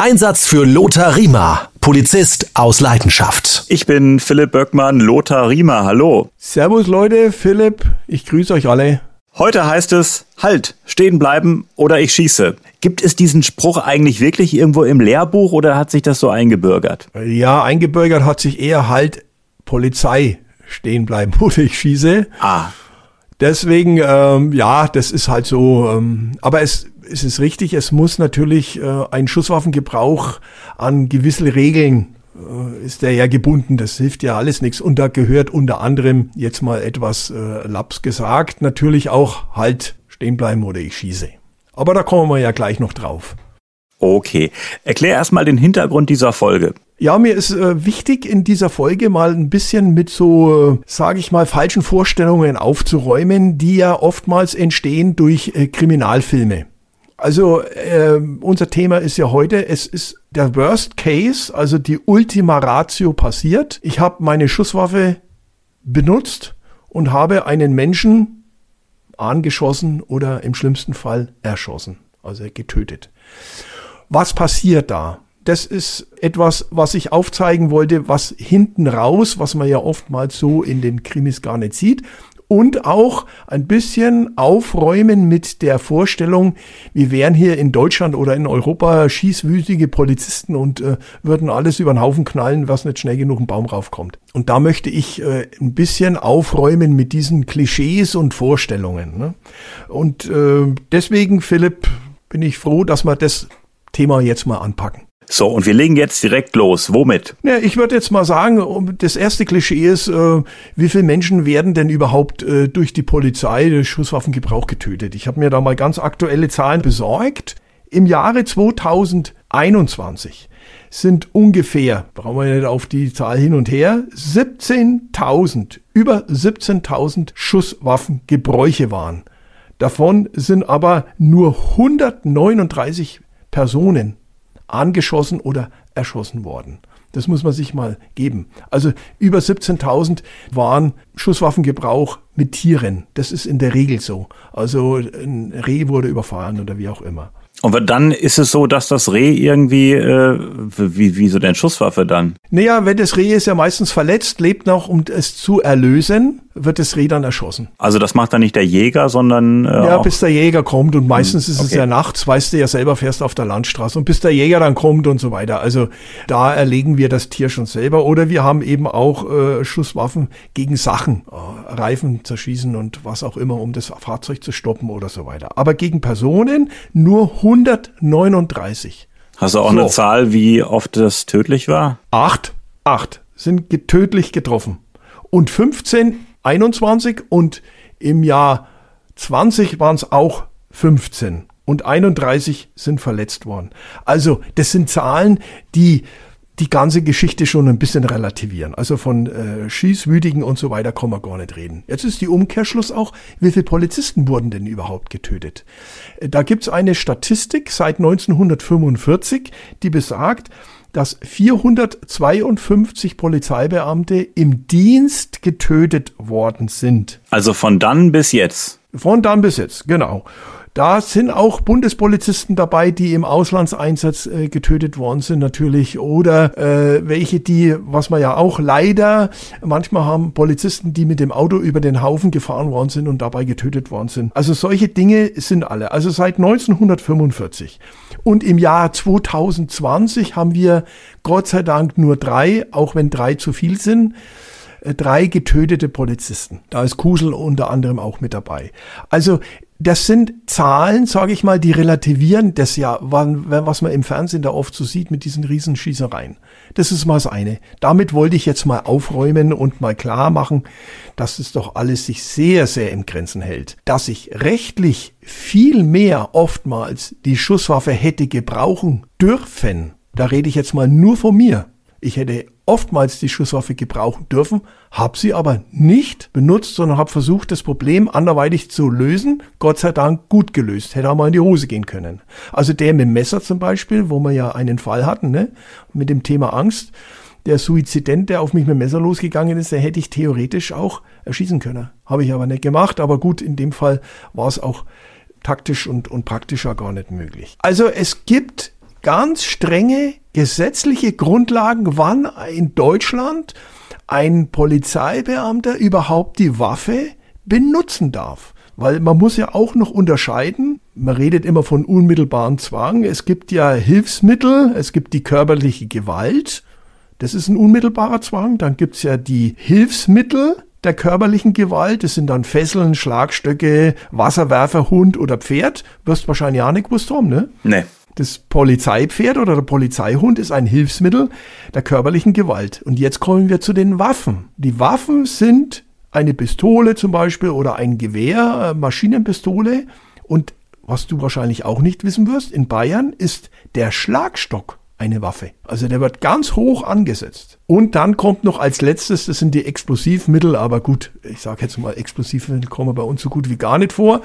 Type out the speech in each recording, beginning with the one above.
Einsatz für Lothar Riemer, Polizist aus Leidenschaft. Ich bin Philipp Böckmann, Lothar Riemer. Hallo. Servus Leute, Philipp, ich grüße euch alle. Heute heißt es Halt, stehen bleiben oder ich schieße. Gibt es diesen Spruch eigentlich wirklich irgendwo im Lehrbuch oder hat sich das so eingebürgert? Ja, eingebürgert hat sich eher Halt, Polizei, stehen bleiben oder ich schieße. Ah. Deswegen, ähm, ja, das ist halt so. Ähm, aber es, es ist richtig, es muss natürlich äh, ein Schusswaffengebrauch an gewisse Regeln äh, ist der ja gebunden. Das hilft ja alles nichts. Und da gehört unter anderem jetzt mal etwas äh, laps gesagt, natürlich auch halt stehen bleiben oder ich schieße. Aber da kommen wir ja gleich noch drauf. Okay. Erklär erstmal den Hintergrund dieser Folge. Ja, mir ist äh, wichtig in dieser Folge mal ein bisschen mit so, äh, sage ich mal, falschen Vorstellungen aufzuräumen, die ja oftmals entstehen durch äh, Kriminalfilme. Also äh, unser Thema ist ja heute, es ist der Worst Case, also die Ultima Ratio passiert. Ich habe meine Schusswaffe benutzt und habe einen Menschen angeschossen oder im schlimmsten Fall erschossen, also getötet. Was passiert da? Das ist etwas, was ich aufzeigen wollte, was hinten raus, was man ja oftmals so in den Krimis gar nicht sieht. Und auch ein bisschen aufräumen mit der Vorstellung, wir wären hier in Deutschland oder in Europa schießwütige Polizisten und äh, würden alles über den Haufen knallen, was nicht schnell genug einen Baum raufkommt. Und da möchte ich äh, ein bisschen aufräumen mit diesen Klischees und Vorstellungen. Ne? Und äh, deswegen, Philipp, bin ich froh, dass wir das Thema jetzt mal anpacken. So, und wir legen jetzt direkt los. Womit? Ja, ich würde jetzt mal sagen, das erste Klischee ist, äh, wie viele Menschen werden denn überhaupt äh, durch die Polizei durch Schusswaffengebrauch getötet? Ich habe mir da mal ganz aktuelle Zahlen besorgt. Im Jahre 2021 sind ungefähr, brauchen wir nicht auf die Zahl hin und her, 17.000, über 17.000 Schusswaffengebräuche waren. Davon sind aber nur 139 Personen angeschossen oder erschossen worden. Das muss man sich mal geben. Also über 17.000 waren Schusswaffengebrauch mit Tieren. Das ist in der Regel so. Also ein Reh wurde überfahren oder wie auch immer. Und dann ist es so, dass das Reh irgendwie, äh, wie, wie so denn Schusswaffe dann? Naja, wenn das Reh ist ja meistens verletzt, lebt noch, um es zu erlösen, wird das Reh dann erschossen. Also das macht dann nicht der Jäger, sondern... Äh, ja, bis der Jäger kommt und meistens hm, ist es ja nachts, weißt du ja selber, fährst auf der Landstraße und bis der Jäger dann kommt und so weiter. Also da erlegen wir das Tier schon selber oder wir haben eben auch äh, Schusswaffen gegen Sachen, äh, Reifen zerschießen und was auch immer, um das Fahrzeug zu stoppen oder so weiter. Aber gegen Personen nur 139. Hast du auch so. eine Zahl, wie oft das tödlich war? Acht. Acht sind tödlich getroffen. Und 15 21 und im Jahr 20 waren es auch 15 und 31 sind verletzt worden. Also das sind Zahlen, die die ganze Geschichte schon ein bisschen relativieren. Also von äh, Schießwütigen und so weiter kann man gar nicht reden. Jetzt ist die Umkehrschluss auch, wie viele Polizisten wurden denn überhaupt getötet? Äh, da gibt's eine Statistik seit 1945, die besagt, dass 452 Polizeibeamte im Dienst getötet worden sind. Also von dann bis jetzt. Von dann bis jetzt, genau. Da sind auch Bundespolizisten dabei, die im Auslandseinsatz äh, getötet worden sind natürlich oder äh, welche, die, was man ja auch leider manchmal haben, Polizisten, die mit dem Auto über den Haufen gefahren worden sind und dabei getötet worden sind. Also solche Dinge sind alle. Also seit 1945. Und im Jahr 2020 haben wir Gott sei Dank nur drei, auch wenn drei zu viel sind äh, drei getötete Polizisten. Da ist Kusel unter anderem auch mit dabei. Also das sind Zahlen, sage ich mal, die relativieren das ja, was man im Fernsehen da oft so sieht mit diesen Riesenschießereien. Das ist mal das eine. Damit wollte ich jetzt mal aufräumen und mal klar machen, dass es doch alles sich sehr, sehr im Grenzen hält. Dass ich rechtlich viel mehr oftmals die Schusswaffe hätte gebrauchen dürfen, da rede ich jetzt mal nur von mir. Ich hätte oftmals die Schusswaffe gebrauchen dürfen, habe sie aber nicht benutzt, sondern habe versucht, das Problem anderweitig zu lösen. Gott sei Dank gut gelöst. Hätte auch mal in die Hose gehen können. Also der mit dem Messer zum Beispiel, wo wir ja einen Fall hatten, ne, mit dem Thema Angst. Der Suizident, der auf mich mit dem Messer losgegangen ist, der hätte ich theoretisch auch erschießen können. Habe ich aber nicht gemacht. Aber gut, in dem Fall war es auch taktisch und, und praktischer gar nicht möglich. Also es gibt ganz strenge gesetzliche Grundlagen, wann in Deutschland ein Polizeibeamter überhaupt die Waffe benutzen darf. Weil man muss ja auch noch unterscheiden, man redet immer von unmittelbaren Zwang, es gibt ja Hilfsmittel, es gibt die körperliche Gewalt, das ist ein unmittelbarer Zwang, dann gibt's ja die Hilfsmittel, der körperlichen Gewalt. Das sind dann Fesseln, Schlagstöcke, Wasserwerfer, Hund oder Pferd. Wirst wahrscheinlich auch nicht gewusst haben, ne? Nee. Das Polizeipferd oder der Polizeihund ist ein Hilfsmittel der körperlichen Gewalt. Und jetzt kommen wir zu den Waffen. Die Waffen sind eine Pistole zum Beispiel oder ein Gewehr, äh, Maschinenpistole. Und was du wahrscheinlich auch nicht wissen wirst, in Bayern ist der Schlagstock eine Waffe. Also der wird ganz hoch angesetzt. Und dann kommt noch als letztes, das sind die Explosivmittel, aber gut, ich sage jetzt mal, Explosivmittel kommen bei uns so gut wie gar nicht vor.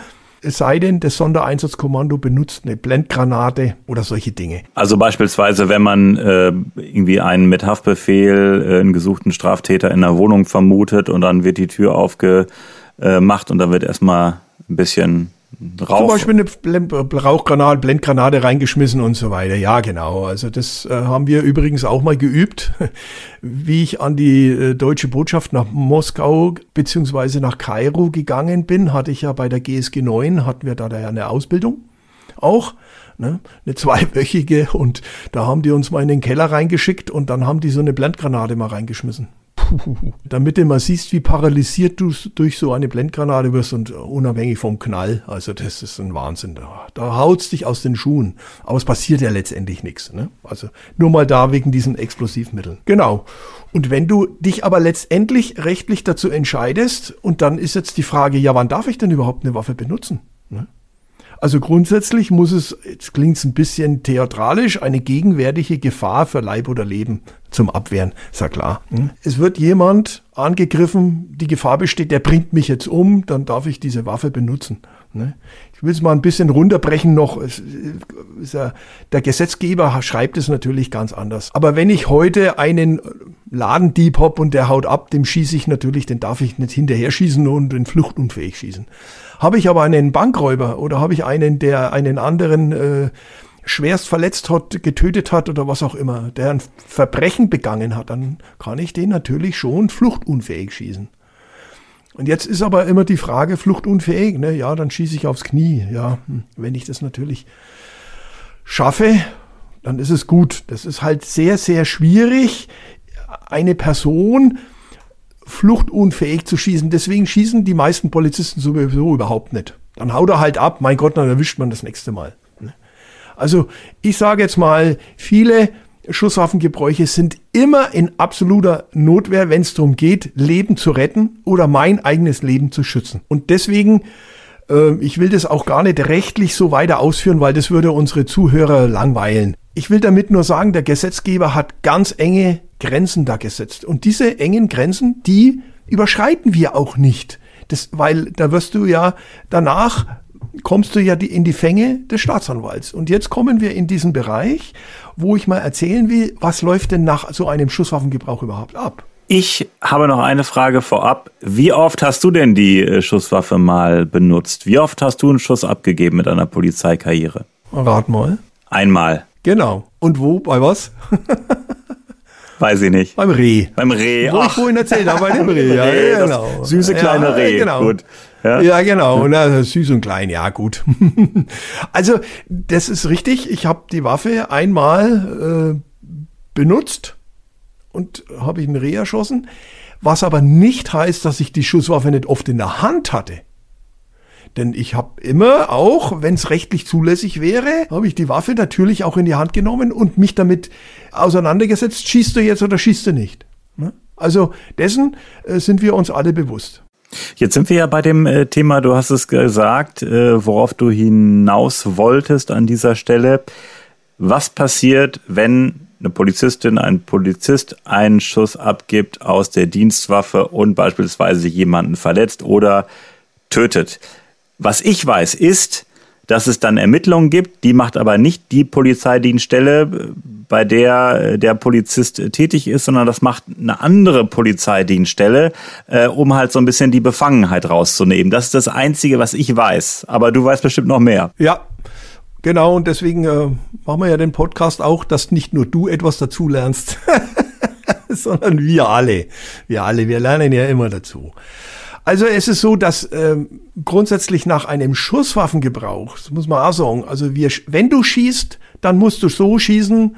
Es sei denn, das Sondereinsatzkommando benutzt eine Blendgranate oder solche Dinge. Also beispielsweise, wenn man äh, irgendwie einen mit Haftbefehl, äh, einen gesuchten Straftäter in einer Wohnung vermutet und dann wird die Tür aufgemacht und dann wird erstmal ein bisschen Rauch. Zum Beispiel eine Rauchgranate, Blendgranate reingeschmissen und so weiter. Ja, genau. Also das äh, haben wir übrigens auch mal geübt, wie ich an die äh, deutsche Botschaft nach Moskau beziehungsweise nach Kairo gegangen bin. Hatte ich ja bei der GSG 9, hatten wir da ja eine Ausbildung auch. Ne, eine zweiwöchige und da haben die uns mal in den Keller reingeschickt und dann haben die so eine Blendgranate mal reingeschmissen. Damit du mal siehst, wie paralysiert du durch so eine Blendgranate wirst und unabhängig vom Knall. Also das ist ein Wahnsinn. Da, da haut's dich aus den Schuhen. Aber es passiert ja letztendlich nichts. Ne? Also nur mal da wegen diesen Explosivmitteln. Genau. Und wenn du dich aber letztendlich rechtlich dazu entscheidest, und dann ist jetzt die Frage, ja, wann darf ich denn überhaupt eine Waffe benutzen? Ne? Also grundsätzlich muss es, jetzt klingt es ein bisschen theatralisch, eine gegenwärtige Gefahr für Leib oder Leben zum Abwehren, ist ja klar. Hm? Es wird jemand angegriffen, die Gefahr besteht, der bringt mich jetzt um, dann darf ich diese Waffe benutzen. Ne? Ich will es mal ein bisschen runterbrechen noch. Ja, der Gesetzgeber schreibt es natürlich ganz anders. Aber wenn ich heute einen Ladendieb hab und der haut ab, dem schieße ich natürlich, den darf ich nicht hinterher schießen und den fluchtunfähig schießen. Habe ich aber einen Bankräuber oder habe ich einen, der einen anderen äh, schwerst verletzt hat, getötet hat oder was auch immer, der ein Verbrechen begangen hat, dann kann ich den natürlich schon fluchtunfähig schießen. Und jetzt ist aber immer die Frage, fluchtunfähig, ne? ja, dann schieße ich aufs Knie. Ja, hm, wenn ich das natürlich schaffe, dann ist es gut. Das ist halt sehr, sehr schwierig, eine Person fluchtunfähig zu schießen. Deswegen schießen die meisten Polizisten sowieso überhaupt nicht. Dann haut er halt ab, mein Gott, dann erwischt man das nächste Mal. Also ich sage jetzt mal, viele Schusswaffengebräuche sind immer in absoluter Notwehr, wenn es darum geht, Leben zu retten oder mein eigenes Leben zu schützen. Und deswegen, äh, ich will das auch gar nicht rechtlich so weiter ausführen, weil das würde unsere Zuhörer langweilen. Ich will damit nur sagen, der Gesetzgeber hat ganz enge Grenzen da gesetzt. Und diese engen Grenzen, die überschreiten wir auch nicht. Das, weil da wirst du ja danach kommst du ja in die Fänge des Staatsanwalts. Und jetzt kommen wir in diesen Bereich, wo ich mal erzählen will, was läuft denn nach so einem Schusswaffengebrauch überhaupt ab? Ich habe noch eine Frage vorab. Wie oft hast du denn die äh, Schusswaffe mal benutzt? Wie oft hast du einen Schuss abgegeben mit einer Polizeikarriere? Rat mal. Einmal. Genau. Und wo? Bei was? Weiß ich nicht. Beim Reh. Beim Reh. Wo Ach. ich vorhin erzählt habe, bei dem Reh. Ja, Reh, genau. Süße kleine ja, Reh. Genau. Gut. Ja, ja genau. Na, süß und klein, ja gut. also das ist richtig. Ich habe die Waffe einmal äh, benutzt und habe ich einen Reh erschossen. Was aber nicht heißt, dass ich die Schusswaffe nicht oft in der Hand hatte. Denn ich habe immer auch, wenn es rechtlich zulässig wäre, habe ich die Waffe natürlich auch in die Hand genommen und mich damit auseinandergesetzt, schießt du jetzt oder schießt du nicht. Ne? Also dessen äh, sind wir uns alle bewusst. Jetzt sind wir ja bei dem äh, Thema, du hast es gesagt, äh, worauf du hinaus wolltest an dieser Stelle. Was passiert, wenn eine Polizistin, ein Polizist einen Schuss abgibt aus der Dienstwaffe und beispielsweise jemanden verletzt oder tötet? Was ich weiß, ist, dass es dann Ermittlungen gibt, die macht aber nicht die Polizeidienststelle, bei der der Polizist tätig ist, sondern das macht eine andere Polizeidienststelle, äh, um halt so ein bisschen die Befangenheit rauszunehmen. Das ist das Einzige, was ich weiß. Aber du weißt bestimmt noch mehr. Ja, Genau, und deswegen äh, machen wir ja den Podcast auch, dass nicht nur du etwas dazulernst, sondern wir alle. Wir alle, wir lernen ja immer dazu. Also es ist so, dass ähm, grundsätzlich nach einem Schusswaffengebrauch, das muss man auch sagen, also wir, wenn du schießt, dann musst du so schießen,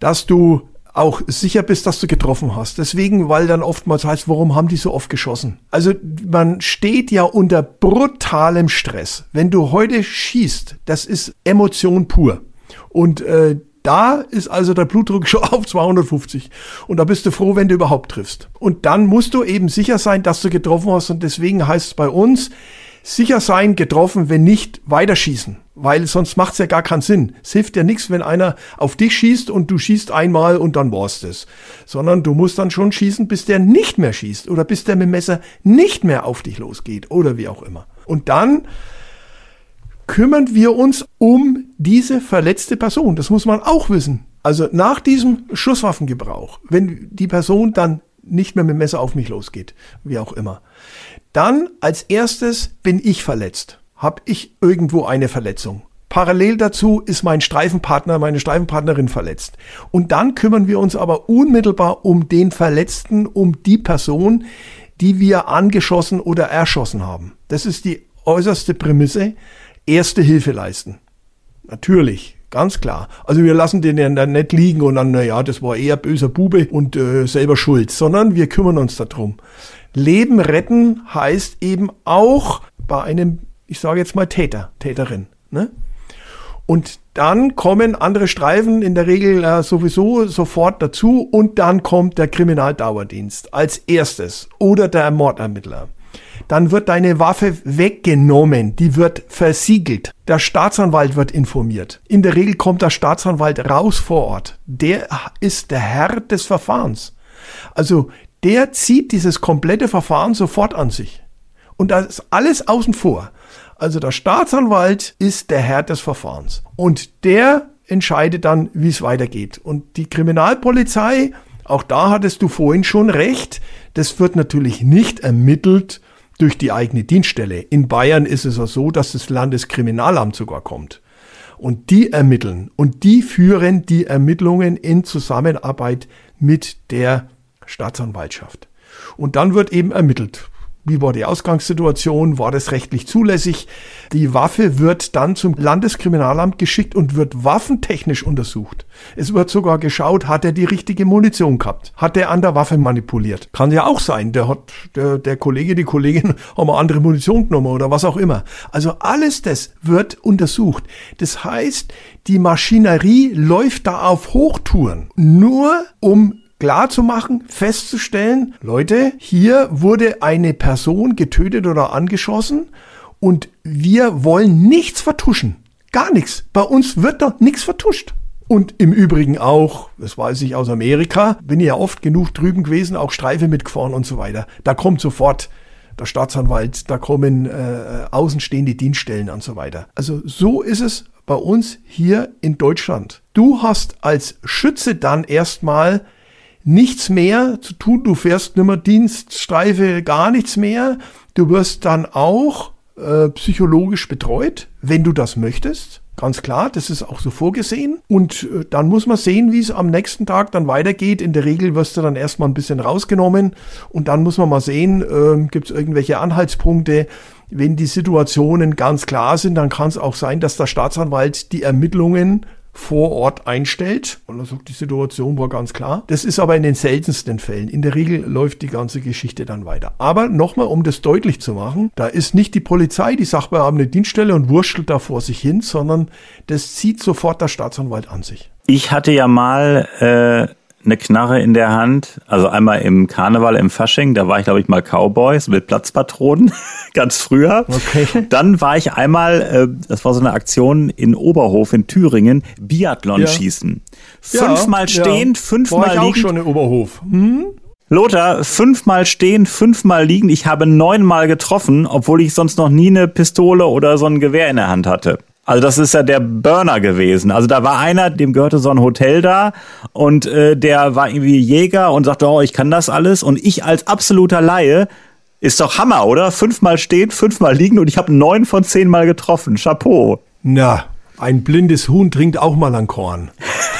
dass du auch sicher bist, dass du getroffen hast. Deswegen, weil dann oftmals heißt, warum haben die so oft geschossen? Also man steht ja unter brutalem Stress. Wenn du heute schießt, das ist Emotion pur. Und äh, da ist also der Blutdruck schon auf 250. Und da bist du froh, wenn du überhaupt triffst. Und dann musst du eben sicher sein, dass du getroffen hast. Und deswegen heißt es bei uns, sicher sein, getroffen, wenn nicht, weiterschießen. Weil sonst macht es ja gar keinen Sinn. Es hilft ja nichts, wenn einer auf dich schießt und du schießt einmal und dann war's das. Sondern du musst dann schon schießen, bis der nicht mehr schießt oder bis der mit dem Messer nicht mehr auf dich losgeht oder wie auch immer. Und dann kümmern wir uns um diese verletzte Person. Das muss man auch wissen. Also nach diesem Schusswaffengebrauch, wenn die Person dann nicht mehr mit dem Messer auf mich losgeht, wie auch immer, dann als erstes bin ich verletzt. Hab ich irgendwo eine Verletzung. Parallel dazu ist mein Streifenpartner, meine Streifenpartnerin verletzt. Und dann kümmern wir uns aber unmittelbar um den Verletzten, um die Person, die wir angeschossen oder erschossen haben. Das ist die äußerste Prämisse erste Hilfe leisten. Natürlich, ganz klar. Also wir lassen den ja dann nicht liegen und dann, naja, das war eher böser Bube und äh, selber schuld, sondern wir kümmern uns darum. Leben retten heißt eben auch bei einem, ich sage jetzt mal Täter, Täterin. Ne? Und dann kommen andere Streifen in der Regel äh, sowieso sofort dazu und dann kommt der Kriminaldauerdienst als erstes oder der Mordermittler dann wird deine Waffe weggenommen, die wird versiegelt. Der Staatsanwalt wird informiert. In der Regel kommt der Staatsanwalt raus vor Ort. Der ist der Herr des Verfahrens. Also der zieht dieses komplette Verfahren sofort an sich. Und da ist alles außen vor. Also der Staatsanwalt ist der Herr des Verfahrens. Und der entscheidet dann, wie es weitergeht. Und die Kriminalpolizei, auch da hattest du vorhin schon recht, das wird natürlich nicht ermittelt durch die eigene Dienststelle. In Bayern ist es ja so, dass das Landeskriminalamt sogar kommt. Und die ermitteln und die führen die Ermittlungen in Zusammenarbeit mit der Staatsanwaltschaft. Und dann wird eben ermittelt. Wie war die Ausgangssituation? War das rechtlich zulässig? Die Waffe wird dann zum Landeskriminalamt geschickt und wird waffentechnisch untersucht. Es wird sogar geschaut, hat er die richtige Munition gehabt? Hat er an der Waffe manipuliert? Kann ja auch sein. Der hat, der, der Kollege, die Kollegin haben eine andere Munition genommen oder was auch immer. Also alles das wird untersucht. Das heißt, die Maschinerie läuft da auf Hochtouren. Nur um klar zu machen, festzustellen, Leute, hier wurde eine Person getötet oder angeschossen und wir wollen nichts vertuschen. Gar nichts. Bei uns wird doch nichts vertuscht. Und im Übrigen auch, das weiß ich aus Amerika, bin ja oft genug drüben gewesen, auch Streife mitgefahren und so weiter. Da kommt sofort der Staatsanwalt, da kommen äh, außenstehende Dienststellen und so weiter. Also so ist es bei uns hier in Deutschland. Du hast als Schütze dann erstmal nichts mehr zu tun. Du fährst nimmer Dienststreife, gar nichts mehr. Du wirst dann auch äh, psychologisch betreut, wenn du das möchtest. Ganz klar, das ist auch so vorgesehen. Und äh, dann muss man sehen, wie es am nächsten Tag dann weitergeht. In der Regel wirst du dann erstmal ein bisschen rausgenommen und dann muss man mal sehen, äh, gibt es irgendwelche Anhaltspunkte. Wenn die Situationen ganz klar sind, dann kann es auch sein, dass der Staatsanwalt die Ermittlungen vor Ort einstellt. Und er sagt, die Situation war ganz klar. Das ist aber in den seltensten Fällen. In der Regel läuft die ganze Geschichte dann weiter. Aber nochmal, um das deutlich zu machen, da ist nicht die Polizei die sachbearbeitende Dienststelle und wurschtelt da vor sich hin, sondern das zieht sofort der Staatsanwalt an sich. Ich hatte ja mal äh, eine Knarre in der Hand. Also einmal im Karneval im Fasching, da war ich, glaube ich, mal Cowboys mit Platzpatronen, ganz früher. Okay. Dann war ich einmal, äh, das war so eine Aktion in Oberhof in Thüringen, Biathlon ja. schießen. Fünfmal ja, stehen, ja. fünfmal liegen. auch schon in Oberhof. Hm? Lothar, fünfmal stehen, fünfmal liegen. Ich habe neunmal getroffen, obwohl ich sonst noch nie eine Pistole oder so ein Gewehr in der Hand hatte. Also das ist ja der Burner gewesen. Also da war einer, dem gehörte so ein Hotel da und äh, der war irgendwie Jäger und sagte, oh, ich kann das alles. Und ich als absoluter Laie, ist doch Hammer, oder? Fünfmal stehen, fünfmal liegen und ich habe neun von zehn Mal getroffen. Chapeau. Na, Ein blindes Huhn trinkt auch mal ein Korn.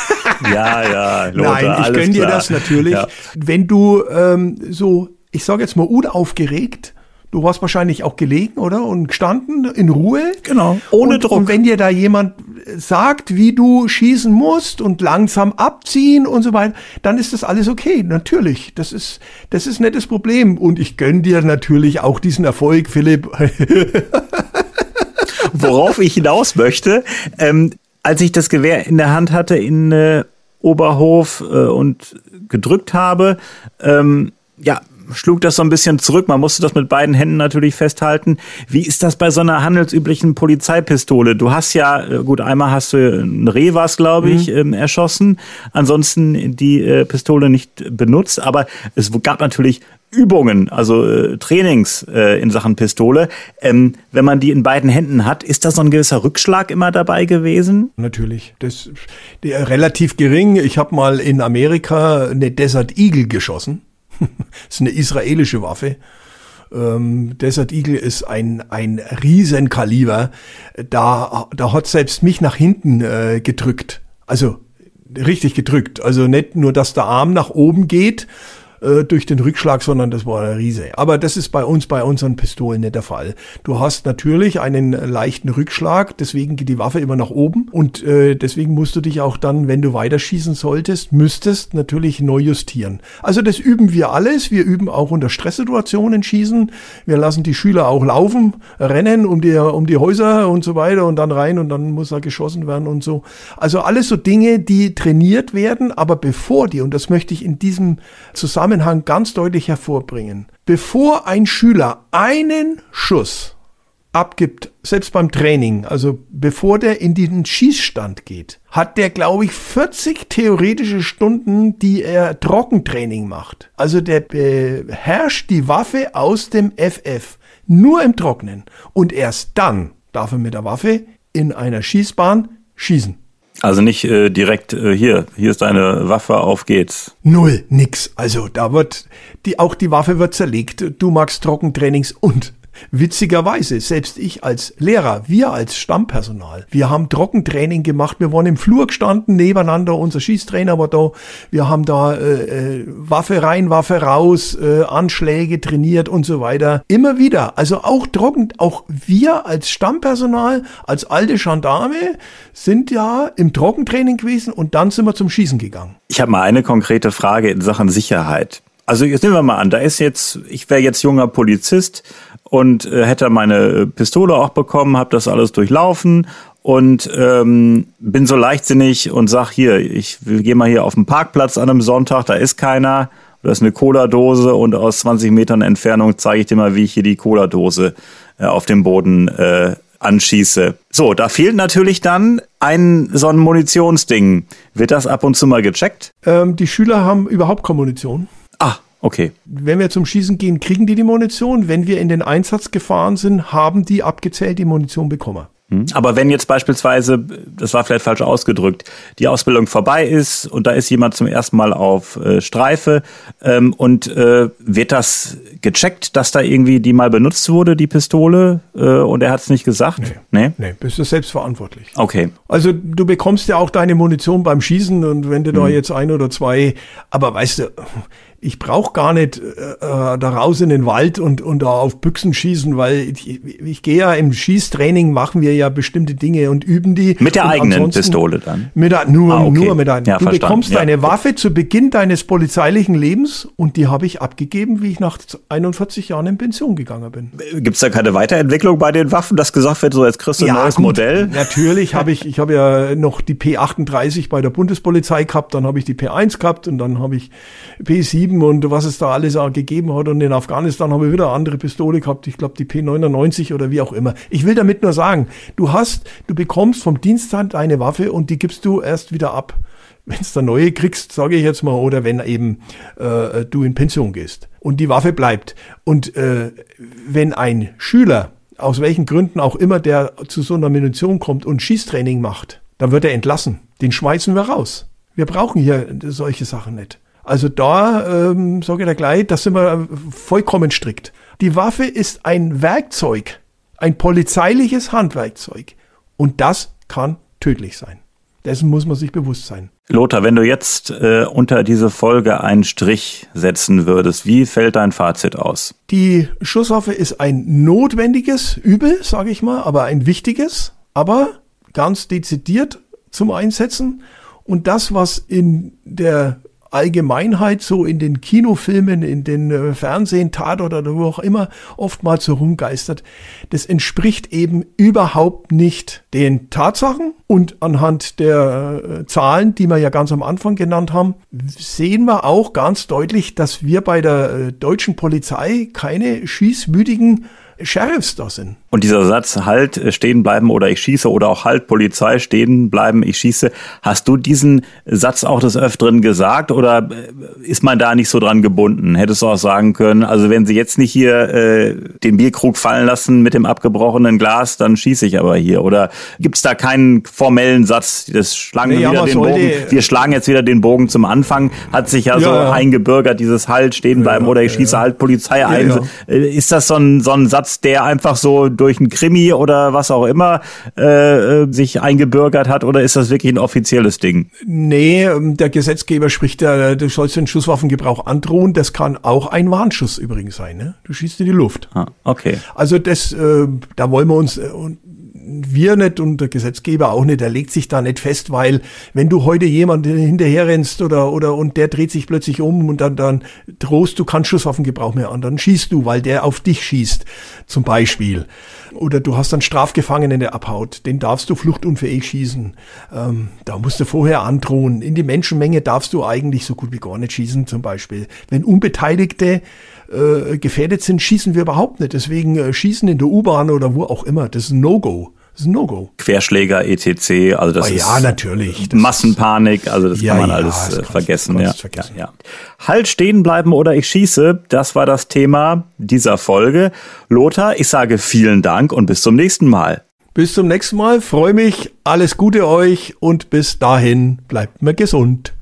ja, ja, Lothar, Nein, ich gönne dir das natürlich. Ja. Wenn du ähm, so, ich sage jetzt mal unaufgeregt Du warst wahrscheinlich auch gelegen, oder? Und gestanden in Ruhe. Genau. Ohne und, Druck. Und wenn dir da jemand sagt, wie du schießen musst und langsam abziehen und so weiter, dann ist das alles okay. Natürlich. Das ist, das ist nettes Problem. Und ich gönn dir natürlich auch diesen Erfolg, Philipp. Worauf ich hinaus möchte, ähm, als ich das Gewehr in der Hand hatte in äh, Oberhof äh, und gedrückt habe, ähm, ja, schlug das so ein bisschen zurück. Man musste das mit beiden Händen natürlich festhalten. Wie ist das bei so einer handelsüblichen Polizeipistole? Du hast ja, äh, gut, einmal hast du ein Reh, was glaube ich, mhm. ähm, erschossen. Ansonsten die äh, Pistole nicht benutzt. Aber es gab natürlich Übungen, also äh, Trainings äh, in Sachen Pistole. Ähm, wenn man die in beiden Händen hat, ist da so ein gewisser Rückschlag immer dabei gewesen? Natürlich. Das äh, relativ gering. Ich habe mal in Amerika eine Desert Eagle geschossen. das ist eine israelische Waffe. Ähm, Desert Eagle ist ein, ein Riesenkaliber. Da, da hat selbst mich nach hinten äh, gedrückt. Also richtig gedrückt. Also nicht nur, dass der Arm nach oben geht, äh, durch den Rückschlag, sondern das war eine Riese. Aber das ist bei uns, bei unseren Pistolen nicht der Fall. Du hast natürlich einen leichten Rückschlag, deswegen geht die Waffe immer nach oben und äh, deswegen musst du dich auch dann, wenn du weiterschießen solltest, müsstest natürlich neu justieren. Also das üben wir alles. Wir üben auch unter Stresssituationen schießen. Wir lassen die Schüler auch laufen, rennen um die, um die Häuser und so weiter und dann rein und dann muss da geschossen werden und so. Also alles so Dinge, die trainiert werden, aber bevor die, und das möchte ich in diesem Zusammenhang Zusammenhang ganz deutlich hervorbringen. Bevor ein Schüler einen Schuss abgibt, selbst beim Training, also bevor der in den Schießstand geht, hat der, glaube ich, 40 theoretische Stunden, die er Trockentraining macht. Also der beherrscht die Waffe aus dem FF nur im Trocknen. Und erst dann darf er mit der Waffe in einer Schießbahn schießen. Also nicht äh, direkt äh, hier, hier ist deine Waffe, auf geht's. Null, nix. Also da wird die auch die Waffe wird zerlegt. Du magst Trockentrainings und Witzigerweise, selbst ich als Lehrer, wir als Stammpersonal, wir haben Trockentraining gemacht, wir waren im Flur gestanden, nebeneinander, unser Schießtrainer war da, wir haben da äh, äh, Waffe rein, Waffe raus, äh, Anschläge trainiert und so weiter. Immer wieder, also auch trocken, auch wir als Stammpersonal, als alte Gendarme sind ja im Trockentraining gewesen und dann sind wir zum Schießen gegangen. Ich habe mal eine konkrete Frage in Sachen Sicherheit. Also jetzt nehmen wir mal an, da ist jetzt, ich wäre jetzt junger Polizist und äh, hätte meine Pistole auch bekommen, habe das alles durchlaufen und ähm, bin so leichtsinnig und sag hier, ich gehe mal hier auf den Parkplatz an einem Sonntag, da ist keiner, da ist eine Cola-Dose und aus 20 Metern Entfernung zeige ich dir mal, wie ich hier die Cola-Dose äh, auf dem Boden äh, anschieße. So, da fehlt natürlich dann ein so ein Munitionsding. Wird das ab und zu mal gecheckt? Ähm, die Schüler haben überhaupt keine Munition. Okay. Wenn wir zum Schießen gehen, kriegen die die Munition. Wenn wir in den Einsatz gefahren sind, haben die abgezählt die Munition bekommen. Hm. Aber wenn jetzt beispielsweise, das war vielleicht falsch ausgedrückt, die Ausbildung vorbei ist und da ist jemand zum ersten Mal auf äh, Streife ähm, und äh, wird das gecheckt, dass da irgendwie die mal benutzt wurde, die Pistole, äh, und er hat es nicht gesagt? Nee. Nee, nee bist du selbstverantwortlich. Okay. Also du bekommst ja auch deine Munition beim Schießen und wenn du hm. da jetzt ein oder zwei, aber weißt du, ich brauche gar nicht äh, äh, da raus in den Wald und, und da auf Büchsen schießen, weil ich, ich gehe ja im Schießtraining, machen wir ja bestimmte Dinge und üben die. Mit der eigenen Pistole dann? Mit der, nur, ah, okay. nur mit einer. Ja, du verstanden. bekommst ja. eine Waffe zu Beginn deines polizeilichen Lebens und die habe ich abgegeben, wie ich nach 41 Jahren in Pension gegangen bin. Gibt es da keine Weiterentwicklung bei den Waffen, dass gesagt wird, so jetzt kriegst du ein ja, neues gut, Modell? Natürlich habe ich, ich habe ja noch die P38 bei der Bundespolizei gehabt, dann habe ich die P1 gehabt und dann habe ich P7 und was es da alles auch gegeben hat. Und in Afghanistan habe ich wieder eine andere Pistole gehabt. Ich glaube, die P99 oder wie auch immer. Ich will damit nur sagen, du hast, du bekommst vom Dienststand eine Waffe und die gibst du erst wieder ab. Wenn es da neue kriegst, sage ich jetzt mal, oder wenn eben äh, du in Pension gehst. Und die Waffe bleibt. Und äh, wenn ein Schüler, aus welchen Gründen auch immer, der zu so einer Munition kommt und Schießtraining macht, dann wird er entlassen. Den schmeißen wir raus. Wir brauchen hier solche Sachen nicht. Also da ähm, sage ich da gleich, da sind wir vollkommen strikt. Die Waffe ist ein Werkzeug, ein polizeiliches Handwerkzeug. Und das kann tödlich sein. Dessen muss man sich bewusst sein. Lothar, wenn du jetzt äh, unter diese Folge einen Strich setzen würdest, wie fällt dein Fazit aus? Die Schusswaffe ist ein notwendiges Übel, sage ich mal, aber ein wichtiges, aber ganz dezidiert zum Einsetzen. Und das, was in der Allgemeinheit so in den Kinofilmen, in den äh, Fernsehen, Tatort oder wo auch immer oftmals so rumgeistert, das entspricht eben überhaupt nicht den Tatsachen und anhand der äh, Zahlen, die wir ja ganz am Anfang genannt haben, sehen wir auch ganz deutlich, dass wir bei der äh, deutschen Polizei keine schießwütigen Sheriffs da sind. Und dieser Satz, halt äh, stehen bleiben oder ich schieße oder auch halt Polizei stehen bleiben, ich schieße, hast du diesen Satz auch des Öfteren gesagt oder äh, ist man da nicht so dran gebunden? Hättest du auch sagen können, also wenn sie jetzt nicht hier äh, den Bierkrug fallen lassen mit dem abgebrochenen Glas, dann schieße ich aber hier. Oder gibt es da keinen formellen Satz, das schlagen nee, wir wieder den Bogen, wir schlagen jetzt wieder den Bogen zum Anfang, hat sich ja, ja so ja. eingebürgert, dieses Halt stehen bleiben ja, oder ich schieße halt Polizei ein. Äh, ist das so ein, so ein Satz, der einfach so durch ein Krimi oder was auch immer äh, äh, sich eingebürgert hat oder ist das wirklich ein offizielles Ding? Nee, ähm, der Gesetzgeber spricht ja, du sollst den Schusswaffengebrauch androhen. Das kann auch ein Warnschuss übrigens sein. Ne? Du schießt in die Luft. Ah, okay. Also das, äh, da wollen wir uns, äh, wir nicht und der Gesetzgeber auch nicht, der legt sich da nicht fest, weil wenn du heute jemanden hinterher rennst oder, oder und der dreht sich plötzlich um und dann, dann drohst du keinen Schusswaffengebrauch mehr an, dann schießt du, weil der auf dich schießt, zum Beispiel. Oder du hast einen Strafgefangenen, der abhaut, den darfst du fluchtunfähig schießen. Ähm, da musst du vorher androhen. In die Menschenmenge darfst du eigentlich so gut wie gar nicht schießen, zum Beispiel. Wenn Unbeteiligte äh, gefährdet sind, schießen wir überhaupt nicht. Deswegen äh, schießen in der U-Bahn oder wo auch immer, das ist ein No-Go. Das ist ein No-Go. Querschläger, etc. Also das oh, ja, natürlich. Das Massenpanik, also das ja, kann man ja, alles äh, vergessen. Ja. vergessen. Ja, Halt stehen bleiben oder ich schieße, das war das Thema dieser Folge. Lothar, ich sage vielen Dank und bis zum nächsten Mal. Bis zum nächsten Mal, freue mich, alles Gute euch und bis dahin bleibt mir gesund.